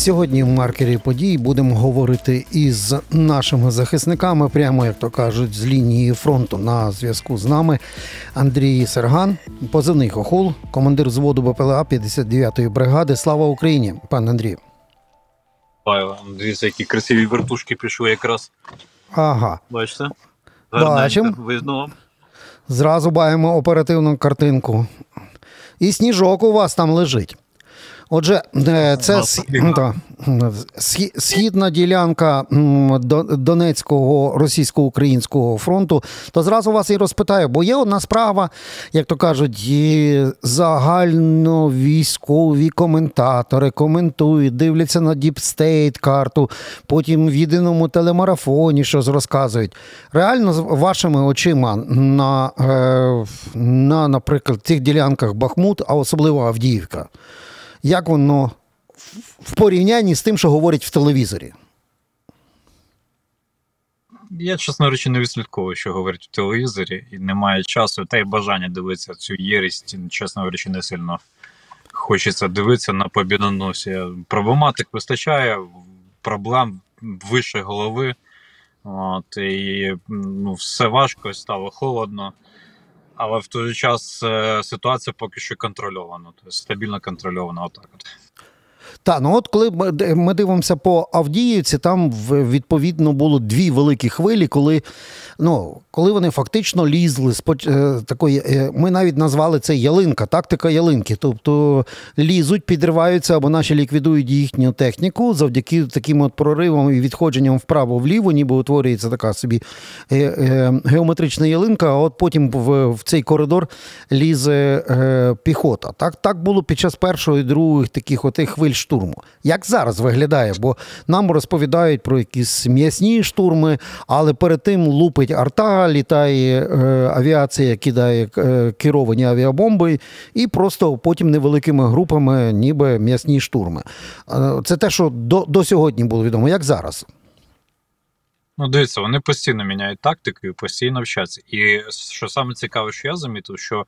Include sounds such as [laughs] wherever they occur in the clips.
Сьогодні в маркері подій будемо говорити із нашими захисниками, прямо як то кажуть, з лінії фронту на зв'язку з нами. Андрій Серган, позивний хохол, командир взводу БПЛА 59-ї бригади. Слава Україні, пан Андрій. Дивіться, які красиві вертушки пішли якраз. Ага, Бачите? Бачим. Гарненько, Видно. зразу баємо оперативну картинку. І сніжок у вас там лежить. Отже, е, це Ну, східна ділянка Донецького російсько-українського фронту. То зразу вас і розпитаю, бо є одна справа, як то кажуть, загальновійськові коментатори коментують, дивляться на діпстейт карту, потім в єдиному телемарафоні щось розказують. Реально, вашими очима на, е, на наприклад, цих ділянках Бахмут, а особливо Авдіївка. Як воно в- порівнянні з тим, що говорять в телевізорі? Я, чесно речі, не відслідковую, що говорять в телевізорі, і немає часу, та й бажання дивитися цю єрість, чесно говорячи, не сильно хочеться дивитися на побідоносі. Проблематик вистачає, проблем вище голови. От, і ну, все важко, стало холодно. Але в той час е, ситуація поки що контрольована, тобто стабільно контрольована. Отак от. Та, ну от коли ми дивимося по Авдіївці, там відповідно було дві великі хвилі, коли, ну, коли вони фактично лізли з е, такої. е, Ми навіть назвали це ялинка, тактика ялинки. Тобто лізуть, підриваються або наші ліквідують їхню техніку завдяки таким от проривам і відходженням вправо-вліво, ніби утворюється така собі е, геометрична ялинка, а от потім в, цей коридор лізе піхота. Так, так було під час першої і другої таких отих хвиль штурму. Як зараз виглядає? Бо нам розповідають про якісь м'ясні штурми, але перед тим лупить арта, літає е, авіація, кидає е, керовані авіабомби, і просто потім невеликими групами, ніби м'ясні штурми. Е, це те, що до, до сьогодні було відомо. Як зараз? Ну, дивіться, вони постійно міняють тактику і постійно вчаться. І що саме цікаве, що я замітив, що е,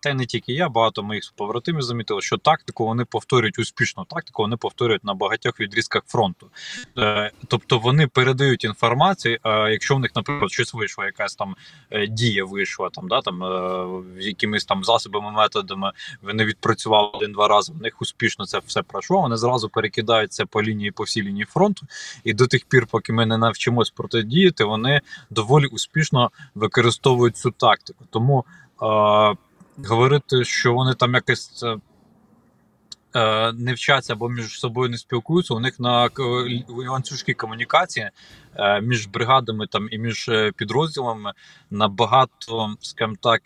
та й не тільки я, багато моїх побратимів замітили, що тактику вони повторюють успішну тактику, вони повторюють на багатьох відрізках фронту. Е, тобто вони передають інформацію. Е, якщо в них, наприклад, щось вийшло, якась там дія вийшла, там да там якимись там засобами, методами вони відпрацювали один-два рази. В них успішно це все пройшло. Вони зразу перекидають це по лінії по всій лінії фронту. І до тих пір, поки ми не навчимось протидіяти, вони доволі успішно використовують цю тактику. Тому е, говорити, що вони там якось. Е, е, не вчаться або між собою не спілкуються. У них на ланцюжки комунікації е, між бригадами там і між підрозділами набагато, скажімо так,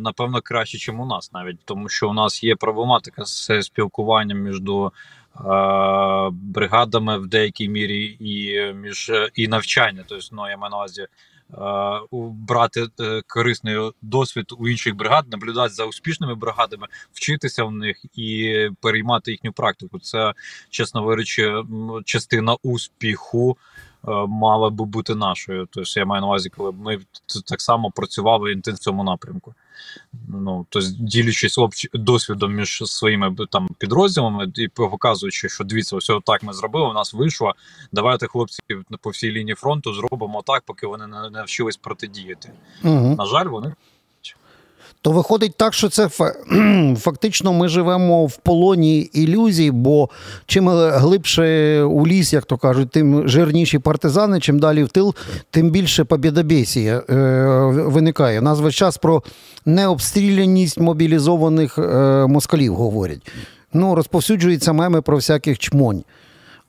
напевно, краще, ніж у нас навіть, тому що у нас є проблематика з спілкуванням між бригадами в деякій мірі і між і навчання. Тобто, ну я маю на увазі. е, Брати е, корисний досвід у інших бригад, наблюдати за успішними бригадами, вчитися в них і переймати їхню практику. Це, чесно говорячи, частина успіху е, мала би бути нашою. Тобто я маю на увазі, коли ми так само працювали в цьому напрямку. Ну тобто, ділячись досвідом між своїми там підрозділами і показуючи, що дивіться, ось так ми зробили. У нас вийшло. Давайте, хлопці, по всій лінії фронту зробимо так, поки вони не не навчились протидіяти. Угу. На жаль, вони То виходить так, що це [clears throat] фактично ми живемо в полоні ілюзій, бо чим глибше у ліс, як то кажуть, тим жирніші партизани, чим далі в тил, тим більше побєдобєсія е, виникає. У нас весь час про необстріляність мобілізованих е, москалів говорять. Ну, розповсюджуються меми про всяких чмонь.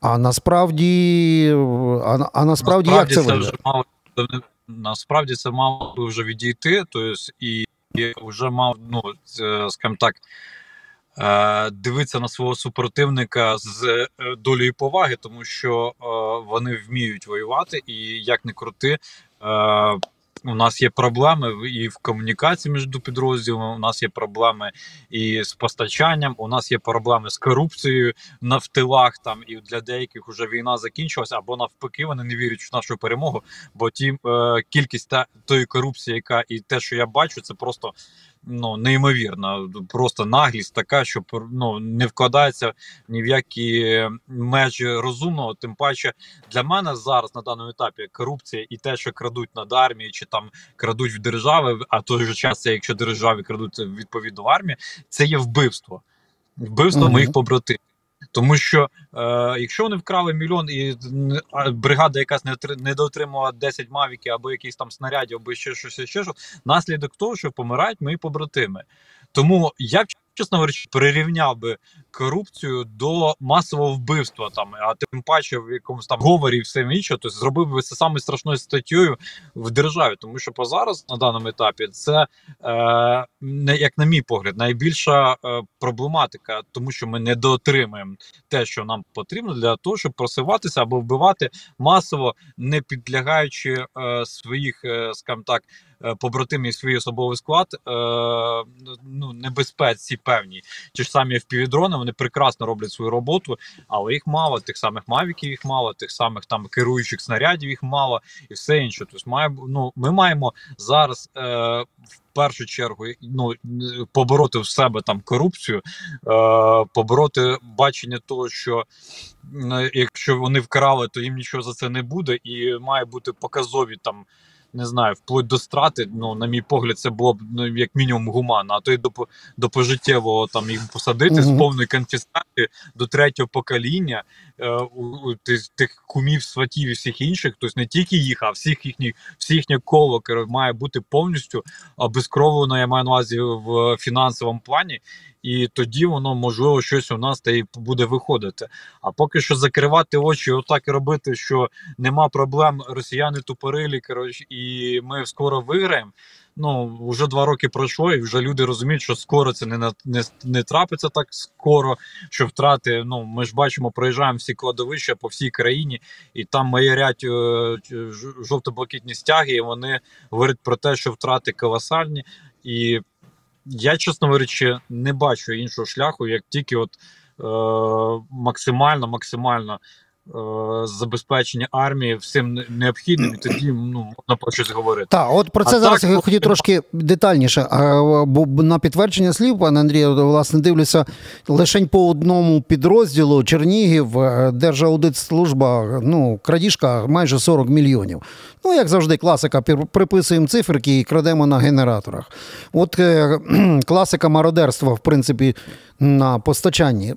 А насправді, а, а насправді, як це вже виглядає? мало насправді це мало би вже відійти, тобто і вже мав, ну це, скажімо так. е, Дивитися на свого супротивника з е, долею поваги, тому що е, вони вміють воювати, і як не крути, е, у нас є проблеми і в комунікації між підрозділами. У нас є проблеми і з постачанням. У нас є проблеми з корупцією на втилах. Там і для деяких вже війна закінчилася, або навпаки, вони не вірять в нашу перемогу. Бо ті е, кількість та тої корупції, яка і те, що я бачу, це просто ну неймовірна. Просто наглість така, що ну не вкладається ні в які межі розумного. Тим паче для мене зараз на даному етапі корупція і те, що крадуть над армією, чи там крадуть в держави, а той же час, якщо державі крадуть відповідно в армії, це є вбивство, вбивство -hmm. моїх побратимів. Тому що е, якщо вони вкрали мільйон і бригада якась не не дотримувала 10 мавіків або якісь там снарядів, або ще щось, ще щось, наслідок того, що помирають мої побратими. Тому я чесно говорячи, прирівняв би корупцію до масового вбивства, там а тим паче в якомусь там говорі і все інше, тобто зробив би це саме страшною статтєю в державі, тому що по зараз на даному етапі це е, не як на мій погляд, найбільша е, проблематика, тому що ми не дотримуємо те, що нам потрібно для того, щоб просиватися або вбивати масово, не підлягаючи е, своїх, е, скажімо так. Е, побратимів і свій особовий склад е, ну небезпеці певні. Ті ж самі впівдрони, вони прекрасно роблять свою роботу, але їх мало. Тих самих мавіків їх мало, тих самих там керуючих снарядів їх мало і все інше. Тобто має, ну, ми маємо зараз. Е, в першу чергу ну побороти в себе там корупцію, е, побороти бачення того, що якщо вони вкрали, то їм нічого за це не буде, і має бути показові там не знаю, вплоть до страти. Ну, на мій погляд, це було б ну, як мінімум гуманно, а то й до до пожиттєвого там їх посадити mm -hmm. з повної конфіскації до третього покоління е, тих, кумів, сватів і всіх інших, тобто не тільки їх, а всіх їхніх всі їхнє коло має бути повністю обезкровлено, я маю на увазі в фінансовому плані і тоді воно можливо щось у нас та й буде виходити. А поки що закривати очі, отак і робити, що нема проблем, росіяни тупорилі, коротше, і ми скоро виграємо. Ну вже два роки пройшло, і вже люди розуміють, що скоро це не не, не трапиться так скоро, що втрати. Ну ми ж бачимо, проїжджаємо всі кладовища по всій країні, і там маярять е, жовто-блакитні стяги. і Вони говорять про те, що втрати колосальні, і я, чесно говорячи, не бачу іншого шляху, як тільки от е, максимально максимально забезпечення армії всім необхідним, і тоді ну можна про щось говорити. Так, от про це а зараз так, я хотів трошки детальніше. Бо на підтвердження слів, пане Андрію, власне, дивлюся лише по одному підрозділу Чернігів, е, Держаудитслужба, ну, крадіжка майже 40 мільйонів. Ну, як завжди, класика, приписуємо циферки і крадемо на генераторах. От е, [clears throat] класика мародерства, в принципі, на постачанні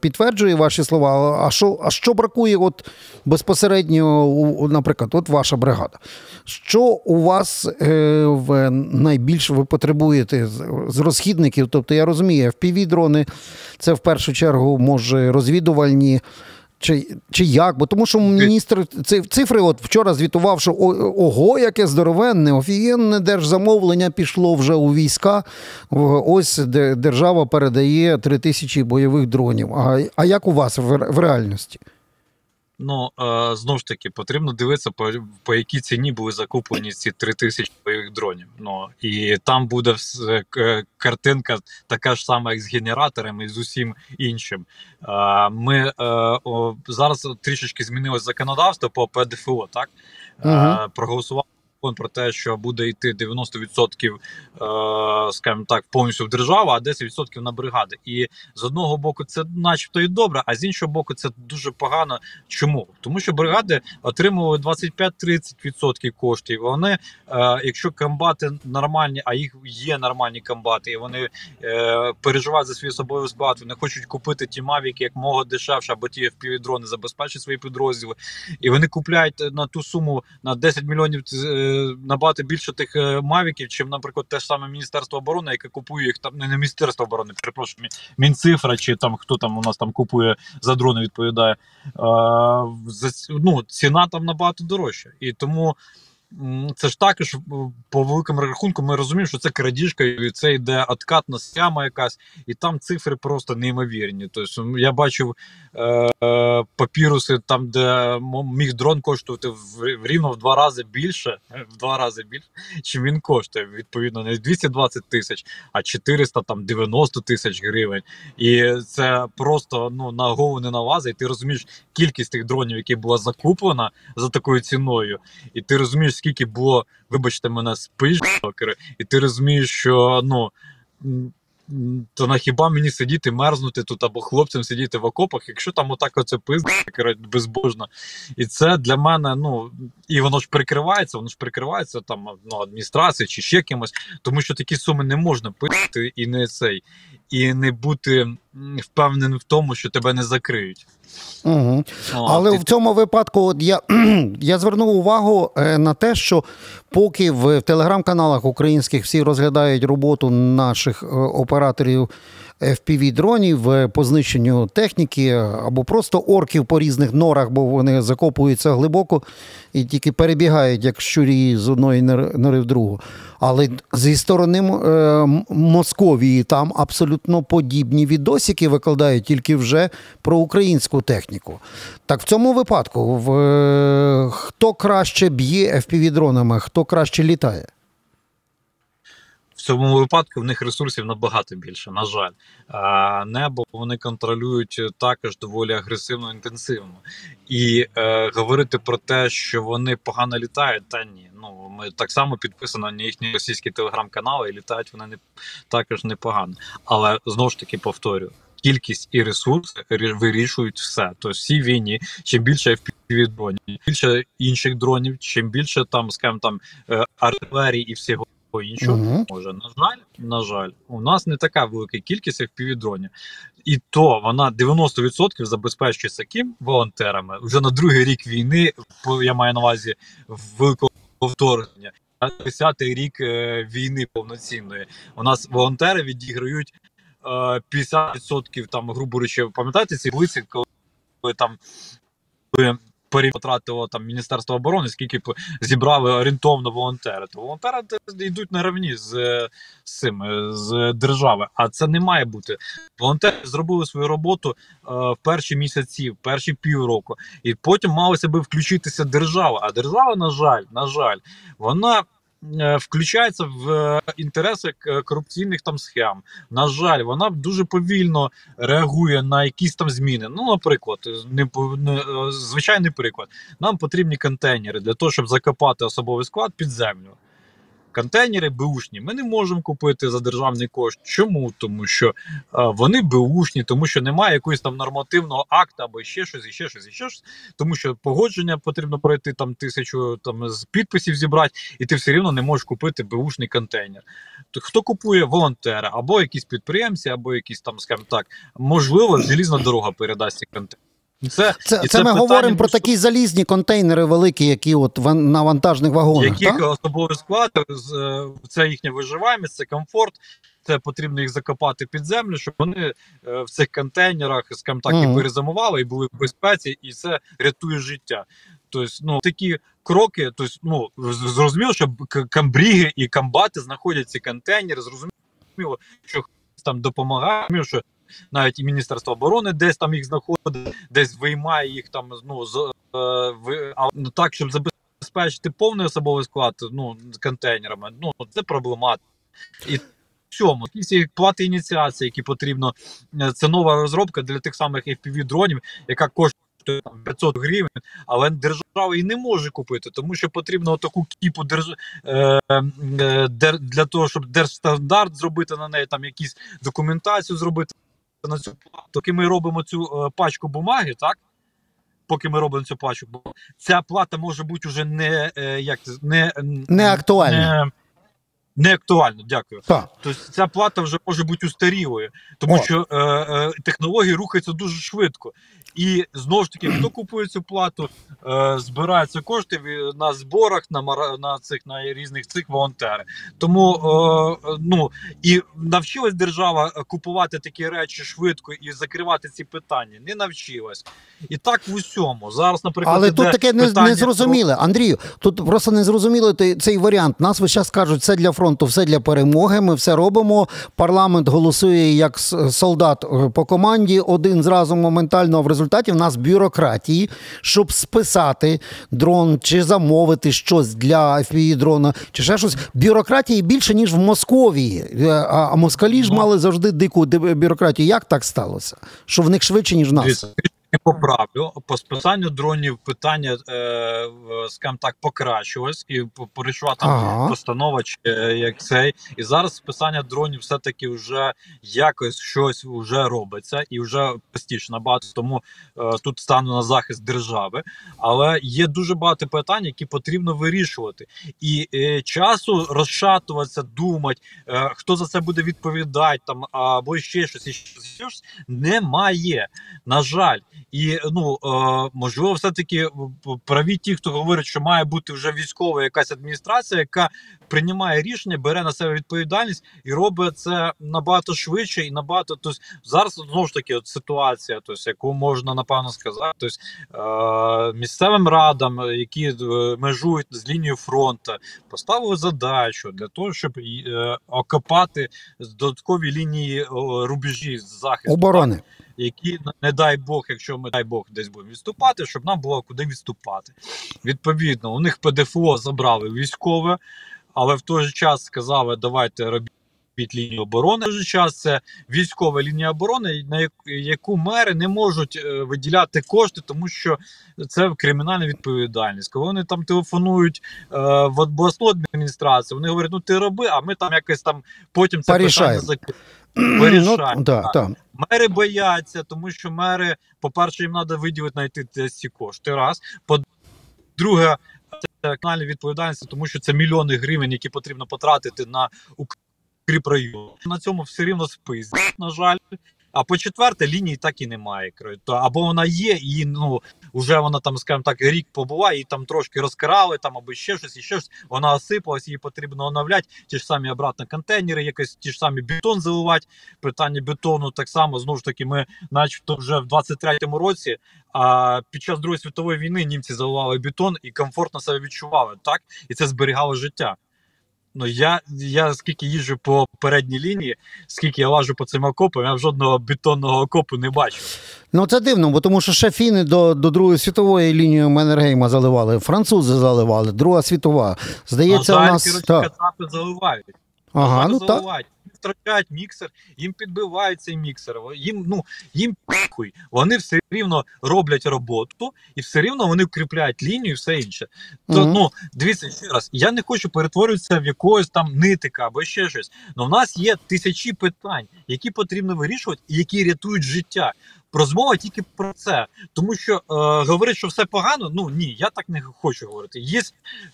підтверджує ваші слова. А що а що бракує от безпосередньо, наприклад, от ваша бригада? Що у вас е, в найбільше ви потребуєте з, розхідників? Тобто я розумію, FPV-дрони це в першу чергу може розвідувальні. Чи чи як? Бо тому що міністр цифри от вчора звітував, що ого, яке здоровенне, офігенне держзамовлення пішло вже у війська. Ось держава передає три тисячі бойових дронів. А а як у вас в, в реальності? Ну е, знову ж таки потрібно дивитися по по якій ціні були закуплені ці 3 тисячі бойових дронів. Ну і там буде е, картинка така ж сама, як з генераторами і з усім іншим. Е, ми зараз трішечки змінилось законодавство по ПДФО. Так угу. проголосували закон про те, що буде йти 90%, е, скажімо так, повністю в державу, а 10% на бригади. І з одного боку, це, начебто, і добре, а з іншого боку, це дуже погано. Чому? Тому що бригади отримували 25-30% коштів. Вони, е, якщо комбати нормальні, а їх є нормальні комбати, і вони е, переживають за свій особовий склад, вони хочуть купити ті мавіки як мого дешевше, або ті впівдрони забезпечити свої підрозділи, і вони купляють на ту суму на 10 мільйонів набагато більше тих е, мавіків, чим, наприклад, те ж саме Міністерство оборони, яке купує їх там не Міністерство оборони, перепрошую, Мінцифра, чи там хто там у нас там купує за дрони, відповідає. А, ну, Ціна там набагато дорожча. І тому це ж також по великому рахунку ми розуміємо, що це крадіжка, і це йде откатна схема якась, і там цифри просто неймовірні. Тобто я бачив е, папіруси там, де міг дрон коштувати в, рівно в два рази більше, [laughs] в два рази більше, чим він коштує. Відповідно, не 220 тисяч, а 490 тисяч гривень. І це просто ну на голову не налазить. І ти розумієш кількість тих дронів, які була закуплена за такою ціною, і ти розумієш скільки було, вибачте, мене спиш, і ти розумієш, що ну. То на хіба мені сидіти, мерзнути тут або хлопцям сидіти в окопах, якщо там отак оце пизда безбожно. І це для мене, ну і воно ж прикривається, воно ж прикривається там ну, адміністрація чи ще кимось, тому що такі суми не можна пити і не цей, і не бути впевненим в тому, що тебе не закриють. Угу. О, Але ти... в цьому випадку от я [clears throat] я звернув увагу е, на те, що поки в телеграм-каналах українських всі розглядають роботу наших е, операторів fpv дронів е, по знищенню техніки або просто орків по різних норах, бо вони закопуються глибоко і тільки перебігають, як щурі з одної нори в другу. Але зі сторони е, Московії там абсолютно подібні відосики викладають тільки вже про українську техніку. Так в цьому випадку в, е, хто краще б'є fpv дронами, хто краще літає? Цьому випадку в них ресурсів набагато більше, на жаль. Небо вони контролюють також доволі агресивно інтенсивно. І е, говорити про те, що вони погано літають, та ні. Ну ми так само підписано на їхні російські телеграм-канали, і літають вони не також непогано. Але знову ж таки повторюю. Кількість і ресурси вирішують все. Тобто всі війні, чим більше fpv дронів, більше інших дронів, чим більше там, скажімо, там е, артилерії і всього по іншому угу. може. На жаль, на жаль, у нас не така велика кількість FPV-дронів. І то вона 90% забезпечується ким волонтерами вже на другий рік війни. я маю на увазі великого вторгнення. 10-й рік е, війни повноцінної. У нас волонтери відіграють е, 50% там, грубо речі, пам'ятаєте ці вулиці, коли там потратило там Міністерство оборони, скільки зібрали орієнтовно волонтери, то волонтери йдуть на рівні з з цим з держави. А це не має бути. Волонтери зробили свою роботу е, в перші місяці, в перші півроку, і потім малося би включитися держава. А держава, на жаль, на жаль, вона. Е, включається в е, інтереси корупційних там схем. На жаль, вона дуже повільно реагує на якісь там зміни. Ну, наприклад, не, е, звичайний приклад. Нам потрібні контейнери для того, щоб закопати особовий склад під землю контейнери беушні ми не можемо купити за державний кошт. Чому? Тому що вони беушні, тому що немає якогось там нормативного акту або ще щось, і ще щось, і ще щось. Тому що погодження потрібно пройти там тисячу там з підписів зібрати, і ти все рівно не можеш купити беушний контейнер. То хто купує волонтери або якісь підприємці, або якісь там, скажімо так, можливо, залізна дорога передасть ці контейнери. Це це, це, це ми говоримо про такі залізні контейнери великі, які от на вантажних вагонах. Яких особовий склад, це їхня виживаємість, це комфорт. Це потрібно їх закопати під землю, щоб вони е, в цих контейнерах, скажімо так, mm. і перезимували, і були в безпеці, і це рятує життя. Тобто, ну такі кроки, тобто, ну зрозуміло, що камбріги і камбати знаходять ці контейнери. Зрозуміло, що там допомагає, що навіть і Міністерство оборони десь там їх знаходить, десь виймає їх там ну з е, ну, так, щоб забезпечити повний особовий склад ну контейнерами. Ну це проблематика. І Цьому всі плати ініціації, які потрібно, е, це нова розробка для тих самих fpv дронів, яка коштує 500 гривень, але держава і не може купити, тому що потрібно таку кіпу держ... е, е, для того, щоб держстандарт зробити на неї, там якісь документацію зробити на цю плату, поки ми робимо цю е, пачку бумаги, так? Поки ми робимо цю пачку, ця плата може бути вже не е, як не, не актуальна. Не, не актуально, дякую. Так. Тобто ця плата вже може бути устарілою, тому О. що е, е, технології рухаються дуже швидко. І знову ж таки, хто купує цю плату, е, збираються кошти на зборах, на на цих на різних цих волонтерів. Тому е, ну і навчилась держава купувати такі речі швидко і закривати ці питання. Не навчилась. І так в усьому. Зараз, наприклад, але тут таке не, не зрозуміле. Про... Андрію, тут просто не зрозуміло цей варіант. Нас ви зараз кажуть, все для фронту, все для перемоги. Ми все робимо. Парламент голосує як солдат е, по команді. Один зразу моментально в результаті в нас бюрократії, щоб списати дрон чи замовити щось для fpv дрона, чи ще щось. Бюрократії більше, ніж в Московії. Е, а, а москалі ж ну. мали завжди дику бюрократію. Як так сталося? Що в них швидше, ніж в нас? Поправлю по списанню дронів питання, е, скажімо так, покращилось і порішила там ага. постанова чи е, як цей. І зараз списання дронів все-таки вже якось щось вже робиться і вже простіше набагато. Тому е, тут стану на захист держави. Але є дуже багато питань, які потрібно вирішувати. І е, часу розшатуватися, думати, е, хто за це буде відповідати, там або ще щось, і щось немає. На жаль. І ну е, можливо, все таки праві ті, хто говорить, що має бути вже військова якась адміністрація, яка приймає рішення, бере на себе відповідальність і робить це набагато швидше і набагато тобто, зараз знову ж таки от ситуація, тобто, яку можна напевно сказати, тобто, е, місцевим радам, які е, межують з лінією фронту, поставили задачу для того, щоб е, окопати додаткові лінії рубежі захисту. Оборони які не дай Бог, якщо ми дай Бог десь будемо відступати, щоб нам було куди відступати. Відповідно, у них ПДФО забрали військове, але в той же час сказали, давайте робіть. Під лінію оборони в той же час це військова лінія оборони, на яку мери не можуть е, виділяти кошти, тому що це кримінальна відповідальність. Коли вони там телефонують е, в обласну адміністрацію, вони говорять: ну ти роби, а ми там якось там потім це Порішаємо. питання вирішаємо. Ну, да, да. Мери бояться, тому що мери, по-перше, їм треба виділити знайти ці кошти. Раз. По-друге, це канальна відповідальність, тому що це мільйони гривень, які потрібно потратити на укріп район. На цьому все рівно спиздять, на жаль. А по четверте, лінії так і немає. Або вона є, і ну вже вона там, скажімо так, рік побуває, і там трошки розкрали, там або ще щось, і ще щось. Вона осипалась, її потрібно оновляти. Ті ж самі обратно контейнери, якось ті ж самі бетон заливати. Питання бетону так само знову ж таки. Ми, начебто, вже в 23-му році. А під час другої світової війни німці заливали бетон і комфортно себе відчували, так і це зберігало життя. Ну я я скільки їжджу по передній лінії, скільки я лажу по цим окопам, я жодного бетонного окопу не бачу. Ну це дивно, бо тому що ще фіни до до Другої світової лінії Менергейма заливали, французи заливали, Друга світова. Здається, а у нас. Так. заливають. Ага, ну так втрачають міксер, їм підбивають цей міксер. Їм ну їм похуй. Вони все рівно роблять роботу і все рівно вони вкріпляють лінію і все інше. То mm-hmm. ну дивіться ще раз. Я не хочу перетворитися в якогось там нитика або ще щось. Но в нас є тисячі питань, які потрібно вирішувати, і які рятують життя. Розмова тільки про це, тому що е, говорить, що все погано. Ну ні, я так не хочу говорити. Є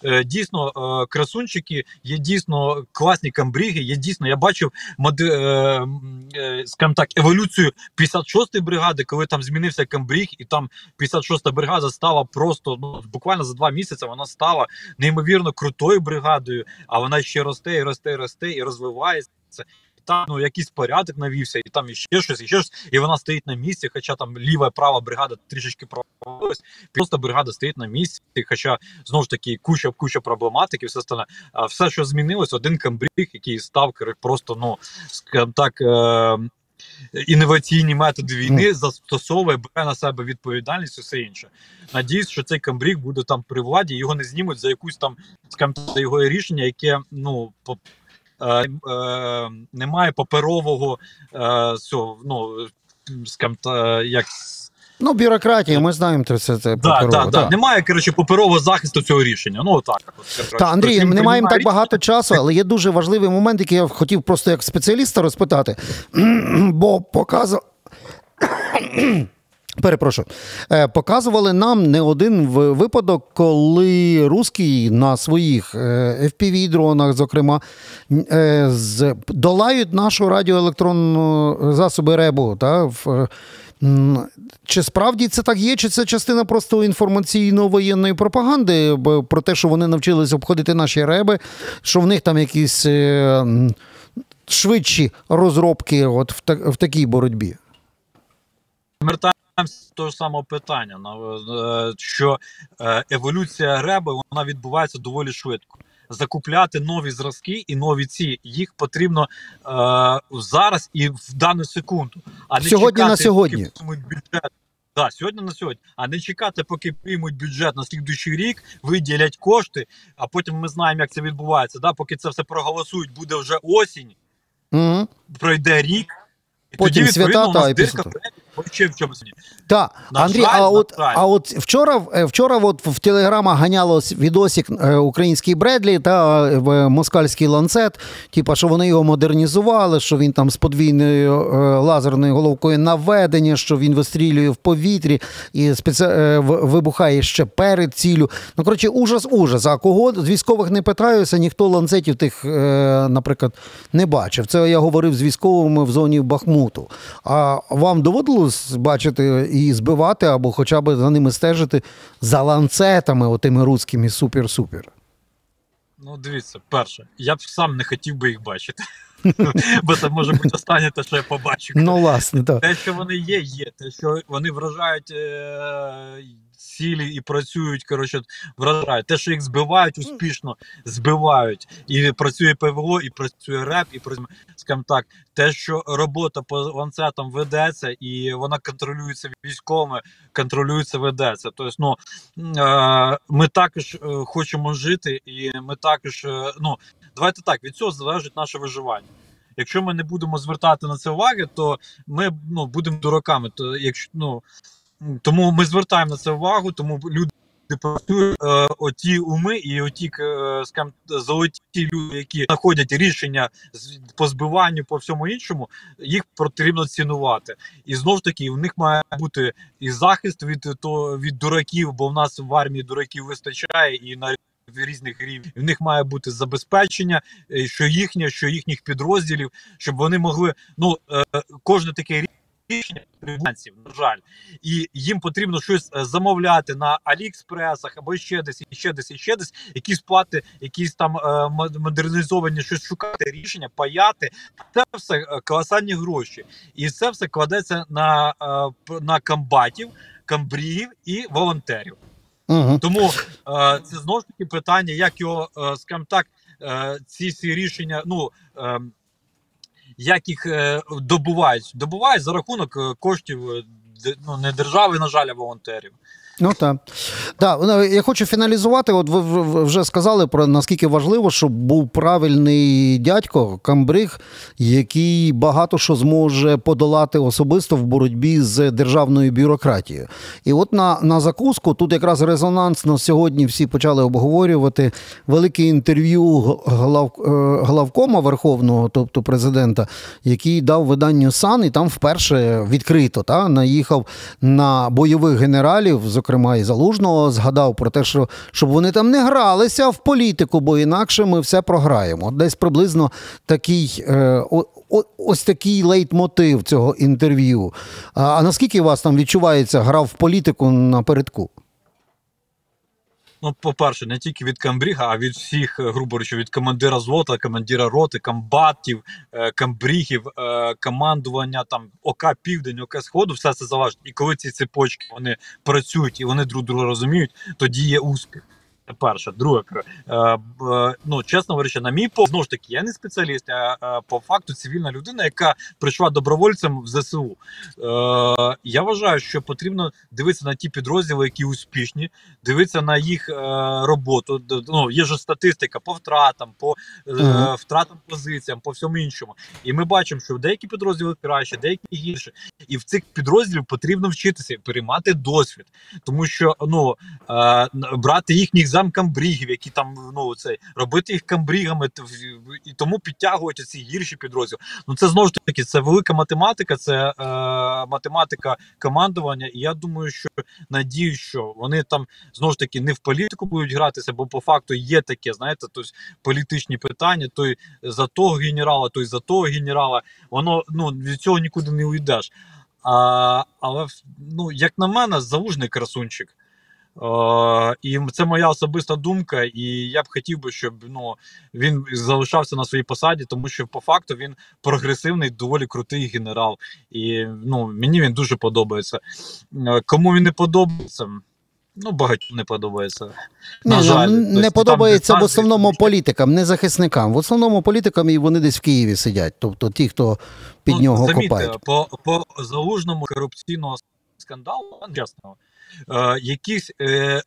е, дійсно е, красунчики, є дійсно класні камбріги. Є дійсно, я бачив моди, е, е, скажімо так, еволюцію 56-ї бригади, коли там змінився камбріг, і там 56-та бригада стала просто ну буквально за два місяці. Вона стала неймовірно крутою бригадою, а вона ще росте і росте, і росте і розвивається там ну якийсь порядок навівся, і там іще щось, і ще щось, і вона стоїть на місці. Хоча там ліва і права бригада трішечки провалилась, просто бригада стоїть на місці. Хоча знову ж таки куча куча проблематики, все стане. А все, що змінилось, один камбріг, який став просто ну скажімо так. Е- Інноваційні методи війни застосовує, бере на себе відповідальність і все інше. Надіюсь, що цей камбріг буде там при владі, його не знімуть за якусь там скажімо, за його рішення, яке ну Е, е, немає паперового е, цього, ну скажімо, як. Ну, бюрократія, ми знаємо це це да, да, да. да. Немає коротше, паперового захисту цього рішення. Ну так Та Андрій, ми не маємо так багато часу, але є дуже важливий момент, який я хотів просто як спеціаліста розпитати, [clears throat] бо показав. Перепрошую, е, показували нам не один випадок, коли русські на своїх е, fpv дронах зокрема, е, долають нашу радіоелектронну засоби РЕБу. Та, чи справді це так є, чи це частина просто інформаційно-воєнної пропаганди про те, що вони навчились обходити наші реби, що в них там якісь швидші розробки от в такій боротьбі? Того ж самого питання, е, що е, еволюція реби вона відбувається доволі швидко. Закупляти нові зразки і нові ці їх потрібно е, зараз і в дану секунду. А не сьогодні чекати, на сьогодні. поки бюджет. Да, сьогодні на сьогодні, а не чекати, поки приймуть бюджет на слідуючий рік, виділять кошти, а потім ми знаємо, як це відбувається. Да, Поки це все проголосують, буде вже осінь, угу. пройде рік, і потім тоді, свята, у нас дирка ще в чомусь. Так, На Андрій, жаль, а от, а от вчора, вчора от в телеграмах ганялось відосик е, український Бредлі та е, москальський ланцет, типа, що вони його модернізували, що він там з подвійною е, лазерною головкою наведення, що він вистрілює в повітрі і спеці... е, вибухає ще перед цілю. Ну, коротше, ужас, ужас. А кого з військових не питаюся, ніхто ланцетів тих, е, наприклад, не бачив. Це я говорив з військовими в зоні Бахмуту. А вам доводилось бачити і збивати, або хоча б за ними стежити за ланцетами, отими руськими супер-супер? Ну, дивіться, перше, я б сам не хотів би їх бачити. [laughs] Бо це може бути останнє те, що я побачу. Ну, власне, так. Те, що вони є, є. Те, що вони вражають е- цілі і працюють, коротше, вражають. Те, що їх збивають успішно, збивають. І працює ПВО, і працює РЕП, і працює, скажімо так, те, що робота по ланцетам ведеться, і вона контролюється військовими, контролюється, ведеться. Тобто, ну, е- ми також е, хочемо жити, і ми також, е- ну, давайте так, від цього залежить наше виживання. Якщо ми не будемо звертати на це уваги, то ми ну, будемо дураками. То, якщо, ну, тому ми звертаємо на це увагу, тому люди працюють е, оті уми і оті е, скажімо, золоті люди, які знаходять рішення по збиванню, по всьому іншому, їх потрібно цінувати. І знову ж таки, у них має бути і захист від то від дураків, бо в нас в армії дураків вистачає і на в різних рівнях. В них має бути забезпечення, е, що їхнє, що їхніх підрозділів, щоб вони могли. Ну кожне таке рішення фрілансів, на жаль, і їм потрібно щось е, замовляти на Аліекспресах або ще десь, і ще десь, і ще десь, якісь плати, якісь там е, модернізовані, щось шукати рішення, паяти. Це все е, колосальні гроші, і це все кладеться на, на комбатів, камбрігів і волонтерів. Угу. Тому це знову ж таки питання, як його, скажімо так, ці всі рішення, ну е, як їх е, добувають? Добувають за рахунок е, коштів е, ну, не держави, на жаль, а волонтерів. Ну так. Так, ну, я хочу фіналізувати. От ви вже сказали про наскільки важливо, щоб був правильний дядько Камбриг, який багато що зможе подолати особисто в боротьбі з державною бюрократією. І от на, на закуску тут якраз резонансно сьогодні всі почали обговорювати велике інтерв'ю глав, е, главкома Верховного, тобто президента, який дав виданню Сан, і там вперше відкрито та, наїхав на бойових генералів, зокрема і Залужного, згадав про те, що щоб вони там не гралися в політику, бо інакше ми все програємо. Десь приблизно такий, е, о, ось такий лейтмотив цього інтерв'ю. А, наскільки у вас там відчувається гра в політику напередку? Ну, по-перше, не тільки від Камбріга, а від всіх, е, грубо речі, від командира звота, командира роти, комбатів, е, камбрігів, е, командування там ОК Південь, ОК Сходу, все це залежить. І коли ці цепочки вони працюють і вони друг друга розуміють, тоді є успіх. Перше. Друге, е, ну чесно говорячи, на мій погляд, знову ж таки, я не спеціаліст, а е, по факту цивільна людина, яка прийшла добровольцем в ЗСУ. Е, я вважаю, що потрібно дивитися на ті підрозділи, які успішні, дивитися на їх е, роботу. Ну, є ж статистика по втратам, по е, втратам позиціям, по всьому іншому. І ми бачимо, що деякі підрозділи краще, деякі гірше. І в цих підрозділів потрібно вчитися переймати досвід, тому що ну е, брати їхніх замкамбрігів, які там ну цей робити їх камбрігами, і тому підтягувати ці гірші підрозділи. Ну це знову ж таки це велика математика, це е, математика командування. І я думаю, що надію, що вони там знову ж таки не в політику будуть гратися, бо по факту є таке, знаєте, тобто політичні питання. Той за того генерала, той за того генерала. Воно ну від цього нікуди не уйдеш. А, але ну, як на мене, залужний красунчик. Е, і це моя особиста думка, і я б хотів би, щоб ну він залишався на своїй посаді, тому що по факту він прогресивний, доволі крутий генерал. І ну мені він дуже подобається. Е, Кому він не подобається, ну багатьом не подобається. На ну, жаль, не тобто подобається там в основному політикам, не захисникам. В основному політикам і вони десь в Києві сидять. Тобто ті, хто під Ну, нього замітьте, копають. По, по залужному корупційного скандалу, чесно, е, якісь е,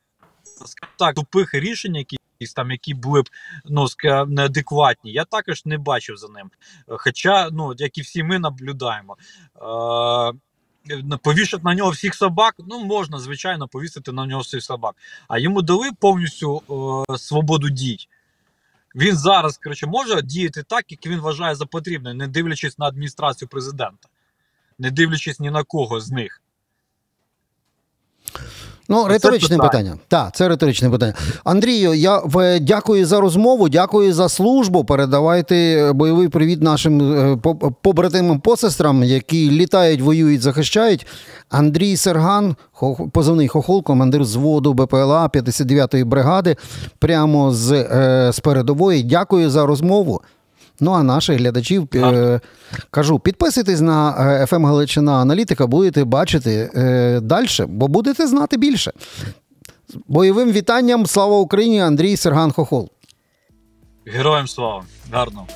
так, тупих рішень, якісь там, які були б ну, неадекватні, я також не бачив за ним. Хоча, ну, як і всі ми наблюдаємо. Е, е, повішати на нього всіх собак. Ну, можна, звичайно, повісити на нього всіх собак. А йому дали повністю е, свободу дій. Він зараз, коротше, може діяти так, як він вважає за потрібне, не дивлячись на адміністрацію президента, не дивлячись ні на кого з них. Ну, Це риторичне питання. питання. Так, це риторичне питання. Андрію, я в- дякую за розмову, дякую за службу. Передавайте бойовий привіт нашим е, по- побратимам посестрам, які літають, воюють, захищають. Андрій Серган, позивний хохол, командир зводу БПЛА 59-ї бригади, прямо з, е, з передової. Дякую за розмову. Ну а наших глядачів е, кажу, підписуйтесь на е, FM Галичина Аналітика, будете бачити е, далі, бо будете знати більше. Бойовим вітанням слава Україні! Андрій Серган Хохол. Героям слава! Гарно!